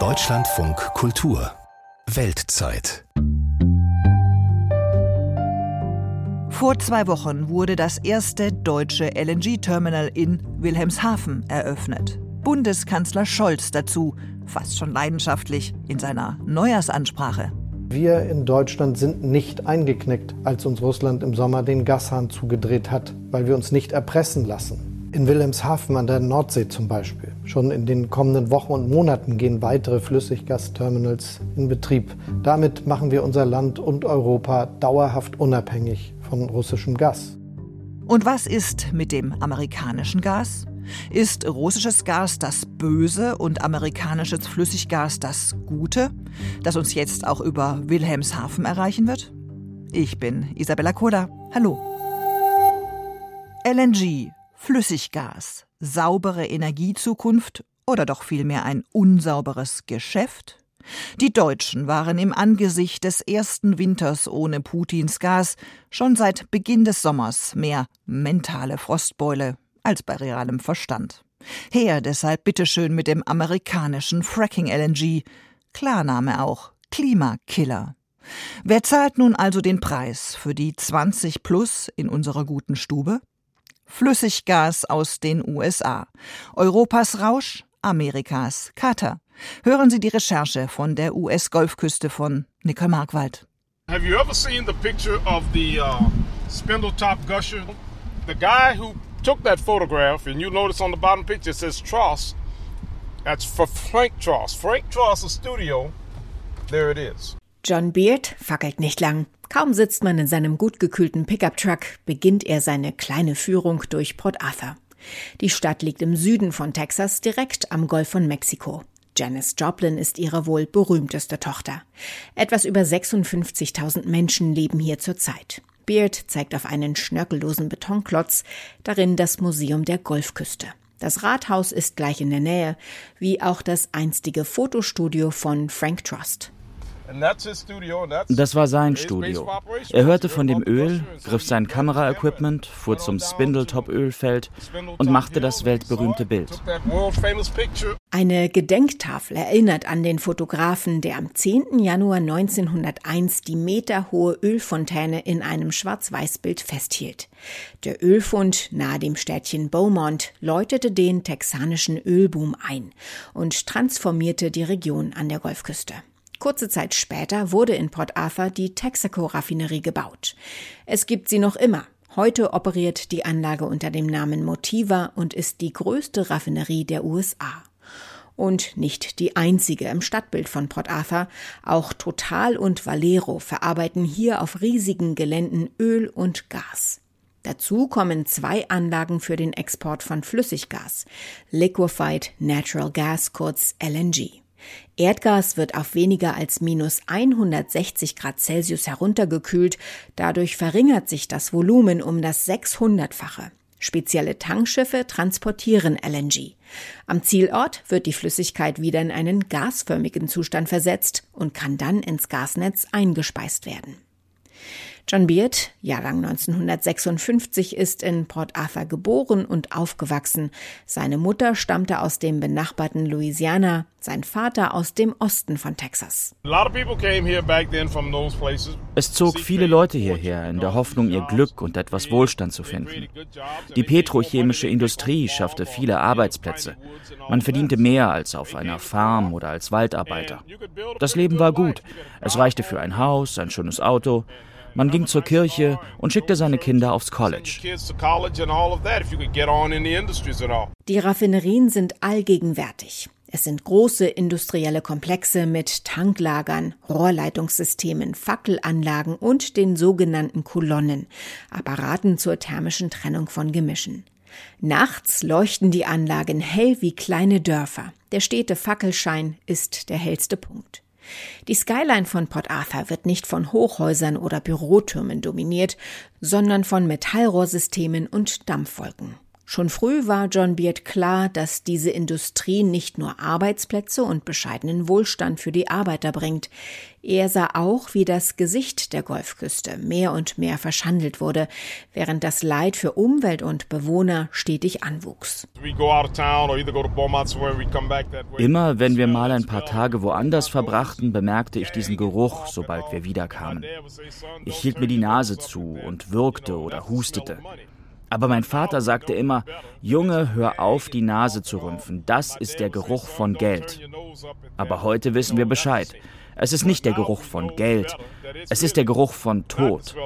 Deutschlandfunk Kultur Weltzeit Vor zwei Wochen wurde das erste deutsche LNG-Terminal in Wilhelmshaven eröffnet. Bundeskanzler Scholz dazu, fast schon leidenschaftlich, in seiner Neujahrsansprache. Wir in Deutschland sind nicht eingeknickt, als uns Russland im Sommer den Gashahn zugedreht hat, weil wir uns nicht erpressen lassen. In Wilhelmshaven an der Nordsee zum Beispiel. Schon in den kommenden Wochen und Monaten gehen weitere Flüssiggasterminals in Betrieb. Damit machen wir unser Land und Europa dauerhaft unabhängig von russischem Gas. Und was ist mit dem amerikanischen Gas? Ist russisches Gas das Böse und amerikanisches Flüssiggas das Gute, das uns jetzt auch über Wilhelmshaven erreichen wird? Ich bin Isabella Koda. Hallo. LNG, Flüssiggas, saubere Energiezukunft oder doch vielmehr ein unsauberes Geschäft? Die Deutschen waren im Angesicht des ersten Winters ohne Putins Gas schon seit Beginn des Sommers mehr mentale Frostbeule als bei realem Verstand. Her deshalb bitteschön mit dem amerikanischen Fracking LNG. Klarname auch Klimakiller. Wer zahlt nun also den Preis für die 20 plus in unserer guten Stube? Flüssiggas aus den USA. Europas Rausch, Amerikas Kater. Hören Sie die Recherche von der US-Golfküste von Nickel Markwald. Have you ever seen the picture of the uh, spindle-top gusher? The guy who took that photograph, and you notice on the bottom picture it says Tross. That's for Frank Tross. Frank Tross' studio. There it is. John Beard fackelt nicht lang. Kaum sitzt man in seinem gut gekühlten Pickup-Truck, beginnt er seine kleine Führung durch Port Arthur. Die Stadt liegt im Süden von Texas, direkt am Golf von Mexiko. Janis Joplin ist ihre wohl berühmteste Tochter. Etwas über 56.000 Menschen leben hier zurzeit. Beard zeigt auf einen schnörkellosen Betonklotz, darin das Museum der Golfküste. Das Rathaus ist gleich in der Nähe, wie auch das einstige Fotostudio von Frank Trust. Das war sein Studio. Er hörte von dem Öl, griff sein Kameraequipment, fuhr zum Spindletop-Ölfeld und machte das weltberühmte Bild. Eine Gedenktafel erinnert an den Fotografen, der am 10. Januar 1901 die meterhohe Ölfontäne in einem Schwarz-Weiß-Bild festhielt. Der Ölfund nahe dem Städtchen Beaumont läutete den texanischen Ölboom ein und transformierte die Region an der Golfküste. Kurze Zeit später wurde in Port Arthur die Texaco-Raffinerie gebaut. Es gibt sie noch immer. Heute operiert die Anlage unter dem Namen Motiva und ist die größte Raffinerie der USA. Und nicht die einzige im Stadtbild von Port Arthur. Auch Total und Valero verarbeiten hier auf riesigen Geländen Öl und Gas. Dazu kommen zwei Anlagen für den Export von Flüssiggas, Liquefied Natural Gas kurz LNG. Erdgas wird auf weniger als minus 160 Grad Celsius heruntergekühlt, dadurch verringert sich das Volumen um das 600-fache. Spezielle Tankschiffe transportieren LNG. Am Zielort wird die Flüssigkeit wieder in einen gasförmigen Zustand versetzt und kann dann ins Gasnetz eingespeist werden. John Beard, Jahrgang 1956, ist in Port Arthur geboren und aufgewachsen. Seine Mutter stammte aus dem benachbarten Louisiana, sein Vater aus dem Osten von Texas. Es zog viele Leute hierher in der Hoffnung, ihr Glück und etwas Wohlstand zu finden. Die petrochemische Industrie schaffte viele Arbeitsplätze. Man verdiente mehr als auf einer Farm oder als Waldarbeiter. Das Leben war gut. Es reichte für ein Haus, ein schönes Auto. Man ging zur Kirche und schickte seine Kinder aufs College. Die Raffinerien sind allgegenwärtig. Es sind große industrielle Komplexe mit Tanklagern, Rohrleitungssystemen, Fackelanlagen und den sogenannten Kolonnen, Apparaten zur thermischen Trennung von Gemischen. Nachts leuchten die Anlagen hell wie kleine Dörfer. Der stete Fackelschein ist der hellste Punkt. Die Skyline von Port Arthur wird nicht von Hochhäusern oder Bürotürmen dominiert, sondern von Metallrohrsystemen und Dampfwolken. Schon früh war John Beard klar, dass diese Industrie nicht nur Arbeitsplätze und bescheidenen Wohlstand für die Arbeiter bringt. Er sah auch, wie das Gesicht der Golfküste mehr und mehr verschandelt wurde, während das Leid für Umwelt und Bewohner stetig anwuchs. Immer wenn wir mal ein paar Tage woanders verbrachten, bemerkte ich diesen Geruch, sobald wir wiederkamen. Ich hielt mir die Nase zu und würgte oder hustete. Aber mein Vater sagte immer, Junge, hör auf, die Nase zu rümpfen, das ist der Geruch von Geld. Aber heute wissen wir Bescheid. Es ist nicht der Geruch von Geld, es ist der Geruch von Tod.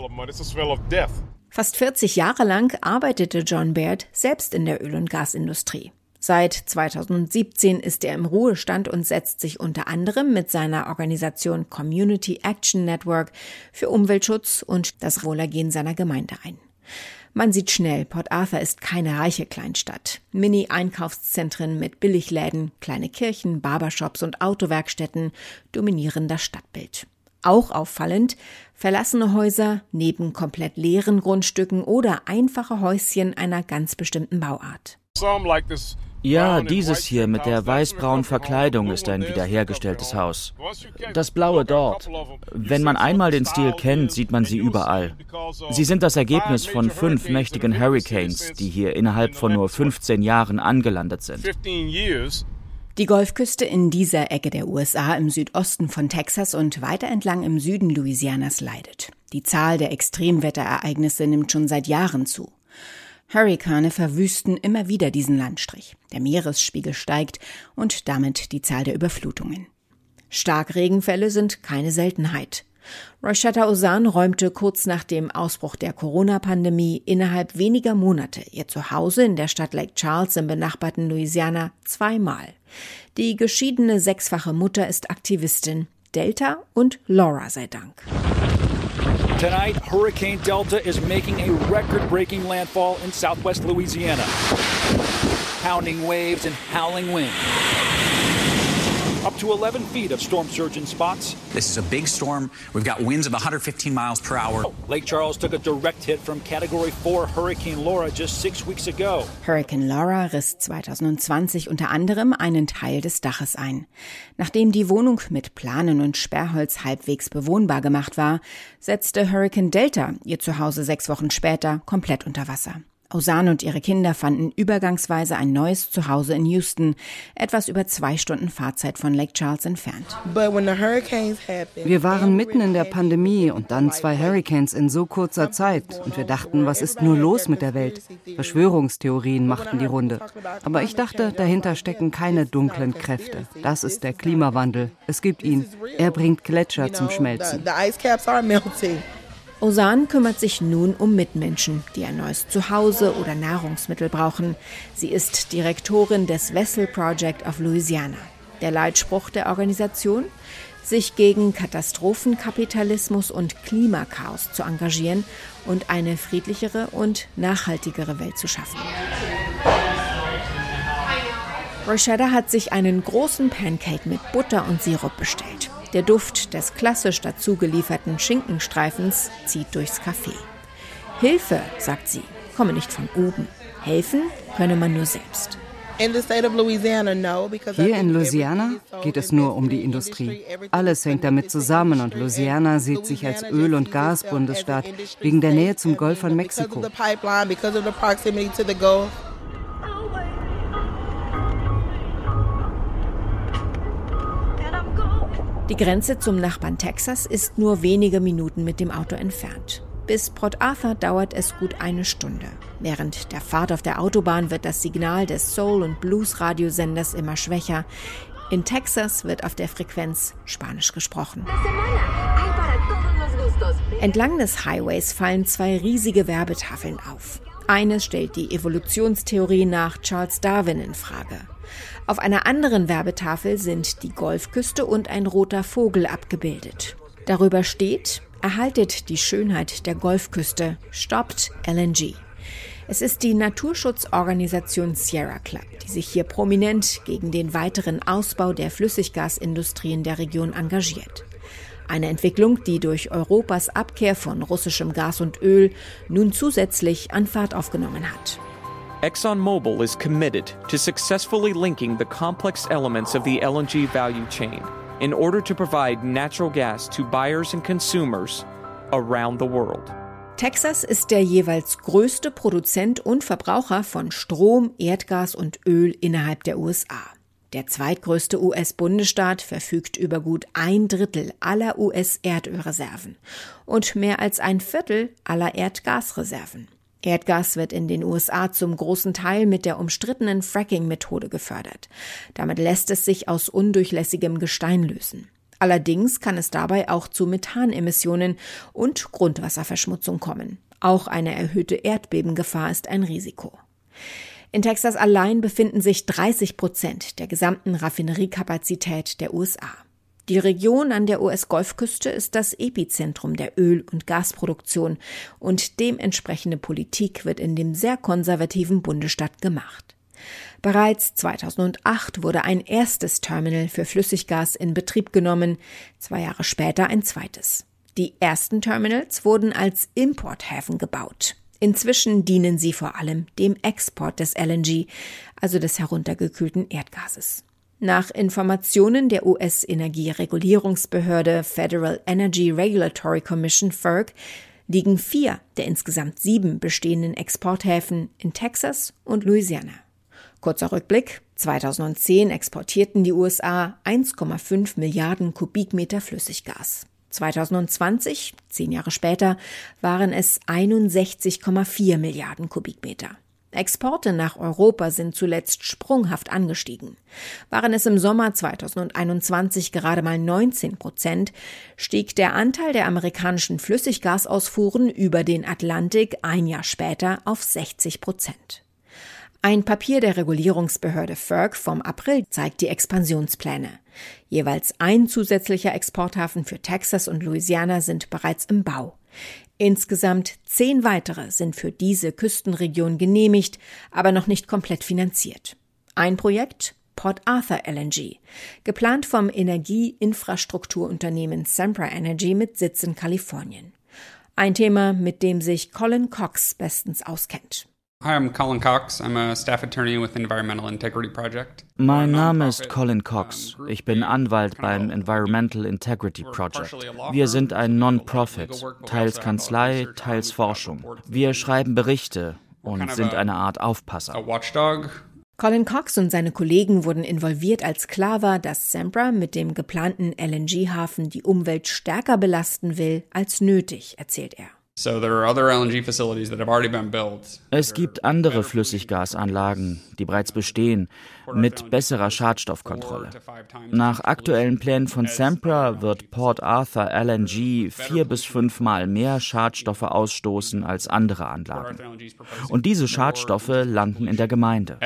Fast 40 Jahre lang arbeitete John Baird selbst in der Öl- und Gasindustrie. Seit 2017 ist er im Ruhestand und setzt sich unter anderem mit seiner Organisation Community Action Network für Umweltschutz und das Wohlergehen seiner Gemeinde ein. Man sieht schnell, Port Arthur ist keine reiche Kleinstadt. Mini-Einkaufszentren mit Billigläden, kleine Kirchen, Barbershops und Autowerkstätten dominieren das Stadtbild. Auch auffallend verlassene Häuser neben komplett leeren Grundstücken oder einfache Häuschen einer ganz bestimmten Bauart. Some like this Ja, dieses hier mit der weißbraunen Verkleidung ist ein wiederhergestelltes Haus. Das blaue dort. Wenn man einmal den Stil kennt, sieht man sie überall. Sie sind das Ergebnis von fünf mächtigen Hurricanes, die hier innerhalb von nur 15 Jahren angelandet sind. Die Golfküste in dieser Ecke der USA im Südosten von Texas und weiter entlang im Süden Louisianas leidet. Die Zahl der Extremwetterereignisse nimmt schon seit Jahren zu. Hurrikane verwüsten immer wieder diesen Landstrich. Der Meeresspiegel steigt und damit die Zahl der Überflutungen. Starkregenfälle sind keine Seltenheit. Roshetta Osan räumte kurz nach dem Ausbruch der Corona-Pandemie innerhalb weniger Monate ihr Zuhause in der Stadt Lake Charles im benachbarten Louisiana zweimal. Die geschiedene sechsfache Mutter ist Aktivistin. Delta und Laura sei Dank. Tonight, Hurricane Delta is making a record breaking landfall in southwest Louisiana. Pounding waves and howling wind. Up to 11 feet of storm surge in spots. This is a big storm. We've got winds of 115 miles per hour. Lake Charles took a direct hit from Category 4 Hurricane Laura just six weeks ago. Hurricane Laura riss 2020 unter anderem einen Teil des Daches ein. Nachdem die Wohnung mit Planen und Sperrholz halbwegs bewohnbar gemacht war, setzte Hurricane Delta ihr Zuhause sechs Wochen später komplett unter Wasser. Osan und ihre Kinder fanden übergangsweise ein neues Zuhause in Houston, etwas über zwei Stunden Fahrzeit von Lake Charles entfernt. Wir waren mitten in der Pandemie und dann zwei Hurricanes in so kurzer Zeit und wir dachten, was ist nur los mit der Welt? Verschwörungstheorien machten die Runde. Aber ich dachte, dahinter stecken keine dunklen Kräfte. Das ist der Klimawandel. Es gibt ihn. Er bringt Gletscher zum Schmelzen. Osan kümmert sich nun um Mitmenschen, die ein neues Zuhause oder Nahrungsmittel brauchen. Sie ist Direktorin des Vessel Project of Louisiana. Der Leitspruch der Organisation? Sich gegen Katastrophenkapitalismus und Klimakaos zu engagieren und eine friedlichere und nachhaltigere Welt zu schaffen. Rochetta hat sich einen großen Pancake mit Butter und Sirup bestellt. Der Duft des klassisch dazugelieferten Schinkenstreifens zieht durchs Café. Hilfe, sagt sie, komme nicht von oben. Helfen könne man nur selbst. Hier in Louisiana geht es nur um die Industrie. Alles hängt damit zusammen und Louisiana sieht sich als Öl- und Gasbundesstaat wegen der Nähe zum Golf von Mexiko. Die Grenze zum Nachbarn Texas ist nur wenige Minuten mit dem Auto entfernt. Bis Port Arthur dauert es gut eine Stunde. Während der Fahrt auf der Autobahn wird das Signal des Soul- und Blues-Radiosenders immer schwächer. In Texas wird auf der Frequenz Spanisch gesprochen. Entlang des Highways fallen zwei riesige Werbetafeln auf. Eines stellt die Evolutionstheorie nach Charles Darwin in Frage. Auf einer anderen Werbetafel sind die Golfküste und ein roter Vogel abgebildet. Darüber steht, erhaltet die Schönheit der Golfküste, stoppt LNG. Es ist die Naturschutzorganisation Sierra Club, die sich hier prominent gegen den weiteren Ausbau der Flüssiggasindustrie in der Region engagiert. Eine Entwicklung, die durch Europas Abkehr von russischem Gas und Öl nun zusätzlich an Fahrt aufgenommen hat. ExxonMobil is committed to successfully linking the complex elements of the LNG value chain in order to provide natural gas to buyers and consumers around the world. Texas ist der jeweils größte Produzent und Verbraucher von Strom, Erdgas und Öl innerhalb der USA. Der zweitgrößte US-Bundesstaat verfügt über gut ein Drittel aller US-Erdölreserven und mehr als ein Viertel aller Erdgasreserven. Erdgas wird in den USA zum großen Teil mit der umstrittenen Fracking-Methode gefördert. Damit lässt es sich aus undurchlässigem Gestein lösen. Allerdings kann es dabei auch zu Methanemissionen und Grundwasserverschmutzung kommen. Auch eine erhöhte Erdbebengefahr ist ein Risiko. In Texas allein befinden sich 30 Prozent der gesamten Raffineriekapazität der USA. Die Region an der US-Golfküste ist das Epizentrum der Öl- und Gasproduktion und dementsprechende Politik wird in dem sehr konservativen Bundesstaat gemacht. Bereits 2008 wurde ein erstes Terminal für Flüssiggas in Betrieb genommen, zwei Jahre später ein zweites. Die ersten Terminals wurden als Importhäfen gebaut. Inzwischen dienen sie vor allem dem Export des LNG, also des heruntergekühlten Erdgases. Nach Informationen der US-Energieregulierungsbehörde Federal Energy Regulatory Commission FERC liegen vier der insgesamt sieben bestehenden Exporthäfen in Texas und Louisiana. Kurzer Rückblick. 2010 exportierten die USA 1,5 Milliarden Kubikmeter Flüssiggas. 2020, zehn Jahre später, waren es 61,4 Milliarden Kubikmeter. Exporte nach Europa sind zuletzt sprunghaft angestiegen. Waren es im Sommer 2021 gerade mal 19 Prozent, stieg der Anteil der amerikanischen Flüssiggasausfuhren über den Atlantik ein Jahr später auf 60 Prozent. Ein Papier der Regulierungsbehörde FERC vom April zeigt die Expansionspläne. Jeweils ein zusätzlicher Exporthafen für Texas und Louisiana sind bereits im Bau. Insgesamt zehn weitere sind für diese Küstenregion genehmigt, aber noch nicht komplett finanziert. Ein Projekt Port Arthur LNG, geplant vom Energieinfrastrukturunternehmen Sempra Energy mit Sitz in Kalifornien. Ein Thema, mit dem sich Colin Cox bestens auskennt. Hi, I'm Colin Cox. I'm a staff attorney with Environmental Integrity Project. Mein Name ist Colin Cox. Ich bin Anwalt beim Environmental Integrity Project. Wir sind ein Non-Profit, teils Kanzlei, teils Forschung. Wir schreiben Berichte und sind eine Art Aufpasser. Colin Cox und seine Kollegen wurden involviert, als klar war, dass Sempra mit dem geplanten LNG-Hafen die Umwelt stärker belasten will als nötig, erzählt er. Es gibt andere Flüssiggasanlagen, die bereits bestehen, mit besserer Schadstoffkontrolle. Nach aktuellen Plänen von Sempra wird Port Arthur LNG vier bis fünfmal mehr Schadstoffe ausstoßen als andere Anlagen. Und diese Schadstoffe landen in der Gemeinde.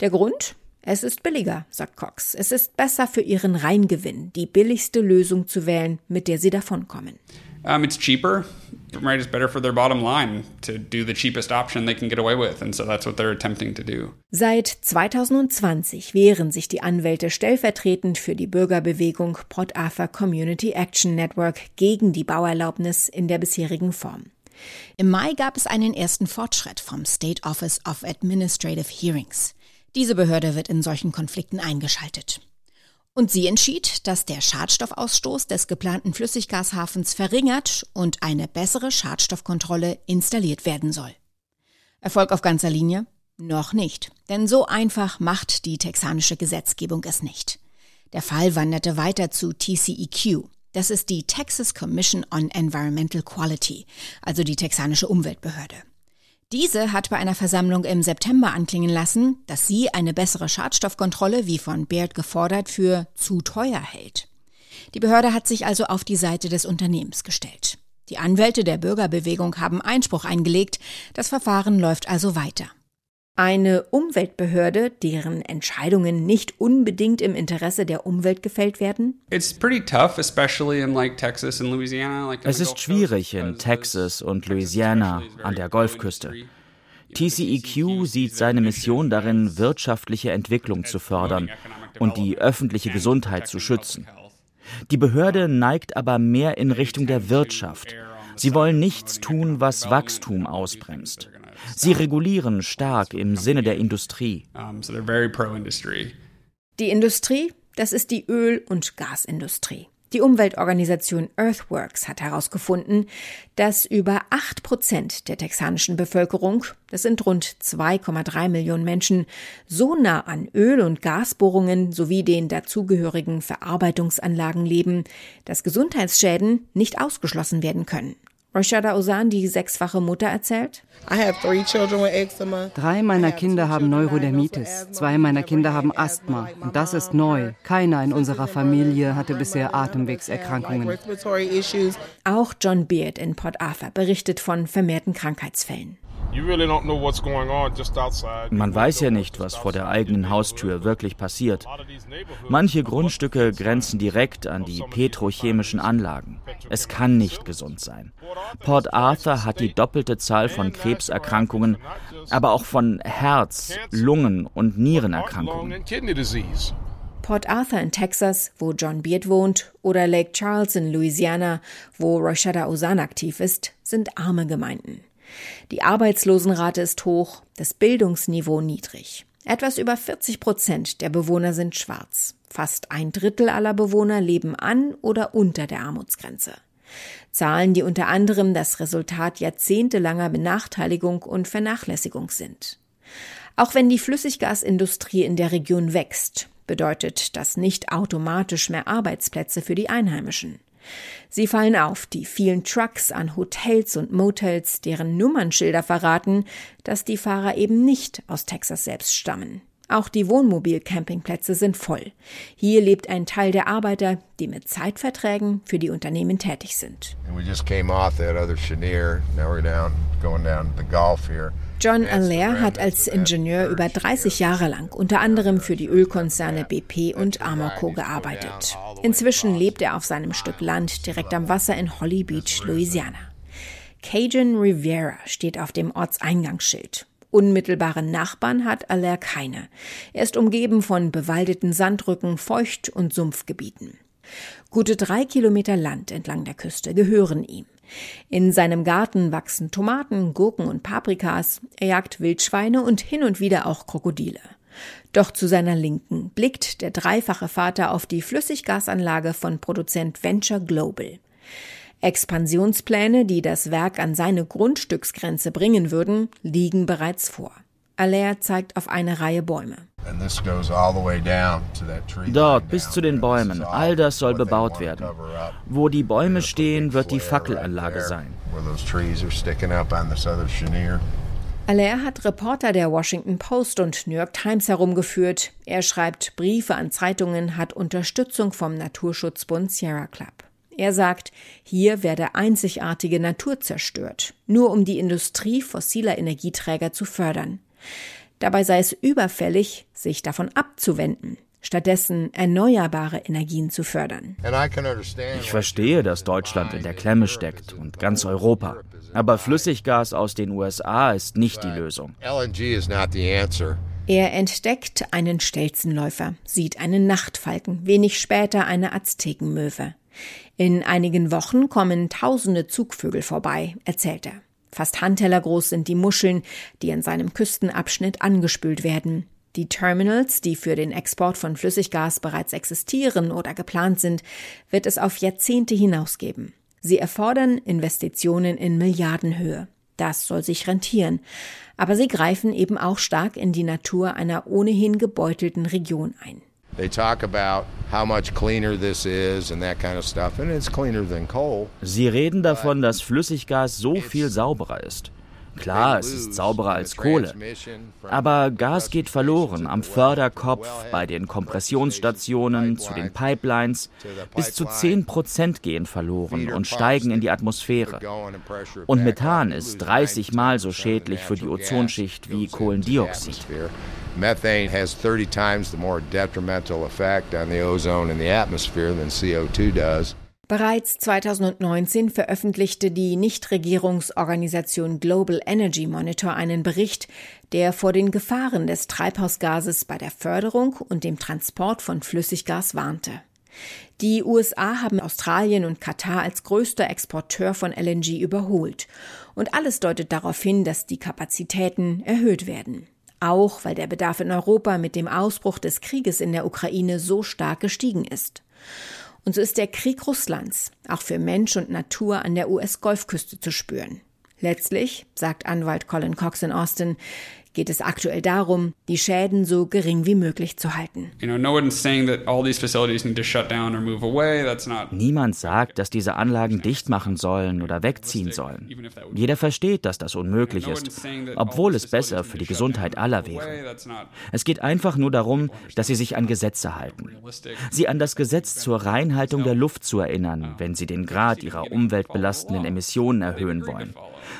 Der Grund? Es ist billiger, sagt Cox. Es ist besser für ihren Reingewinn, die billigste Lösung zu wählen, mit der sie davonkommen. Um, it's cheaper, right? It's better for their bottom line to do the cheapest option they can get away with, and so that's what they're attempting to do. Seit 2020 wehren sich die Anwälte stellvertretend für die Bürgerbewegung Port Arthur Community Action Network gegen die Bauerlaubnis in der bisherigen Form. Im Mai gab es einen ersten Fortschritt vom State Office of Administrative Hearings. Diese Behörde wird in solchen Konflikten eingeschaltet. Und sie entschied, dass der Schadstoffausstoß des geplanten Flüssiggashafens verringert und eine bessere Schadstoffkontrolle installiert werden soll. Erfolg auf ganzer Linie? Noch nicht, denn so einfach macht die texanische Gesetzgebung es nicht. Der Fall wanderte weiter zu TCEQ. Das ist die Texas Commission on Environmental Quality, also die texanische Umweltbehörde. Diese hat bei einer Versammlung im September anklingen lassen, dass sie eine bessere Schadstoffkontrolle, wie von Baird gefordert, für zu teuer hält. Die Behörde hat sich also auf die Seite des Unternehmens gestellt. Die Anwälte der Bürgerbewegung haben Einspruch eingelegt, das Verfahren läuft also weiter. Eine Umweltbehörde, deren Entscheidungen nicht unbedingt im Interesse der Umwelt gefällt werden? Es ist schwierig in Texas und Louisiana an der Golfküste. TCEQ sieht seine Mission darin, wirtschaftliche Entwicklung zu fördern und die öffentliche Gesundheit zu schützen. Die Behörde neigt aber mehr in Richtung der Wirtschaft. Sie wollen nichts tun, was Wachstum ausbremst. Sie regulieren stark im Sinne der Industrie. Die Industrie, das ist die Öl- und Gasindustrie. Die Umweltorganisation Earthworks hat herausgefunden, dass über acht Prozent der texanischen Bevölkerung, das sind rund 2,3 Millionen Menschen, so nah an Öl- und Gasbohrungen sowie den dazugehörigen Verarbeitungsanlagen leben, dass Gesundheitsschäden nicht ausgeschlossen werden können. Rashada Ozan, die sechsfache Mutter, erzählt. Drei meiner Kinder haben Neurodermitis, zwei meiner Kinder haben Asthma. Und das ist neu. Keiner in unserer Familie hatte bisher Atemwegserkrankungen. Auch John Beard in Port Arthur berichtet von vermehrten Krankheitsfällen. Man weiß ja nicht, was vor der eigenen Haustür wirklich passiert. Manche Grundstücke grenzen direkt an die petrochemischen Anlagen. Es kann nicht gesund sein. Port Arthur hat die doppelte Zahl von Krebserkrankungen, aber auch von Herz-, Lungen- und Nierenerkrankungen. Port Arthur in Texas, wo John Beard wohnt, oder Lake Charles in Louisiana, wo Rashada Ozan aktiv ist, sind arme Gemeinden. Die Arbeitslosenrate ist hoch, das Bildungsniveau niedrig. Etwas über 40 Prozent der Bewohner sind schwarz. Fast ein Drittel aller Bewohner leben an oder unter der Armutsgrenze. Zahlen, die unter anderem das Resultat jahrzehntelanger Benachteiligung und Vernachlässigung sind. Auch wenn die Flüssiggasindustrie in der Region wächst, bedeutet das nicht automatisch mehr Arbeitsplätze für die Einheimischen. Sie fallen auf, die vielen Trucks an Hotels und Motels, deren Nummernschilder verraten, dass die Fahrer eben nicht aus Texas selbst stammen. Auch die Wohnmobil-Campingplätze sind voll. Hier lebt ein Teil der Arbeiter, die mit Zeitverträgen für die Unternehmen tätig sind. John Allaire hat als Ingenieur über 30 Jahre lang unter anderem für die Ölkonzerne BP und Amoco gearbeitet. Inzwischen lebt er auf seinem Stück Land direkt am Wasser in Holly Beach, Louisiana. Cajun Riviera steht auf dem Ortseingangsschild. Unmittelbare Nachbarn hat Allaire keine. Er ist umgeben von bewaldeten Sandrücken, Feucht- und Sumpfgebieten. Gute drei Kilometer Land entlang der Küste gehören ihm. In seinem Garten wachsen Tomaten, Gurken und Paprikas, er jagt Wildschweine und hin und wieder auch Krokodile. Doch zu seiner Linken blickt der dreifache Vater auf die Flüssiggasanlage von Produzent Venture Global. Expansionspläne, die das Werk an seine Grundstücksgrenze bringen würden, liegen bereits vor. Allaire zeigt auf eine Reihe Bäume. Dort bis zu den Bäumen, all das soll bebaut werden. Wo die Bäume stehen, wird die Fackelanlage sein. Allaire hat Reporter der Washington Post und New York Times herumgeführt. Er schreibt Briefe an Zeitungen, hat Unterstützung vom Naturschutzbund Sierra Club. Er sagt, hier werde einzigartige Natur zerstört, nur um die Industrie fossiler Energieträger zu fördern. Dabei sei es überfällig, sich davon abzuwenden, stattdessen erneuerbare Energien zu fördern. Ich verstehe, dass Deutschland in der Klemme steckt und ganz Europa. Aber Flüssiggas aus den USA ist nicht die Lösung. Er entdeckt einen Stelzenläufer, sieht einen Nachtfalken, wenig später eine Aztekenmöwe. In einigen Wochen kommen tausende Zugvögel vorbei, erzählt er. Fast handtellergroß sind die Muscheln, die in seinem Küstenabschnitt angespült werden. Die Terminals, die für den Export von Flüssiggas bereits existieren oder geplant sind, wird es auf Jahrzehnte hinausgeben. Sie erfordern Investitionen in Milliardenhöhe. Das soll sich rentieren. Aber sie greifen eben auch stark in die Natur einer ohnehin gebeutelten Region ein. They talk about how much cleaner this is and that kind of stuff, and it's cleaner than coal. Sie reden davon, dass Flüssiggas so viel sauberer ist. Klar, es ist sauberer als Kohle. Aber Gas geht verloren am Förderkopf, bei den Kompressionsstationen, zu den Pipelines. Bis zu 10 Prozent gehen verloren und steigen in die Atmosphäre. Und Methan ist 30 Mal so schädlich für die Ozonschicht wie Kohlendioxid. Methane has 30 times the more detrimental effect on the ozone in the atmosphere than CO2 does. Bereits 2019 veröffentlichte die Nichtregierungsorganisation Global Energy Monitor einen Bericht, der vor den Gefahren des Treibhausgases bei der Förderung und dem Transport von Flüssiggas warnte. Die USA haben Australien und Katar als größter Exporteur von LNG überholt. Und alles deutet darauf hin, dass die Kapazitäten erhöht werden. Auch weil der Bedarf in Europa mit dem Ausbruch des Krieges in der Ukraine so stark gestiegen ist. Und so ist der Krieg Russlands auch für Mensch und Natur an der US-Golfküste zu spüren. Letztlich, sagt Anwalt Colin Cox in Austin, geht es aktuell darum, die Schäden so gering wie möglich zu halten. Niemand sagt, dass diese Anlagen dicht machen sollen oder wegziehen sollen. Jeder versteht, dass das unmöglich ist, obwohl es besser für die Gesundheit aller wäre. Es geht einfach nur darum, dass sie sich an Gesetze halten. Sie an das Gesetz zur Reinhaltung der Luft zu erinnern, wenn sie den Grad ihrer umweltbelastenden Emissionen erhöhen wollen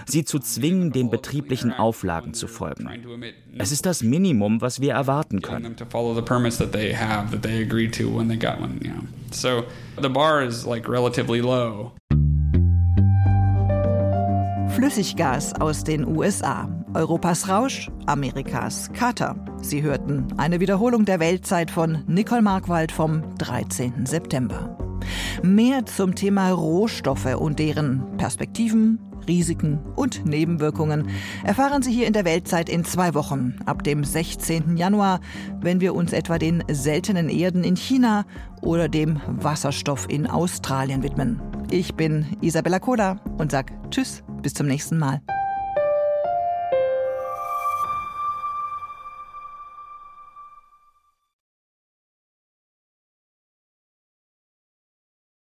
sie zu zwingen, den betrieblichen Auflagen zu folgen. Es ist das Minimum, was wir erwarten können. Flüssiggas aus den USA. Europas Rausch, Amerikas Kater. Sie hörten eine Wiederholung der Weltzeit von Nicole Markwald vom 13. September. Mehr zum Thema Rohstoffe und deren Perspektiven, Risiken und Nebenwirkungen erfahren Sie hier in der Weltzeit in zwei Wochen, ab dem 16. Januar, wenn wir uns etwa den seltenen Erden in China oder dem Wasserstoff in Australien widmen. Ich bin Isabella Koda und sag Tschüss, bis zum nächsten Mal.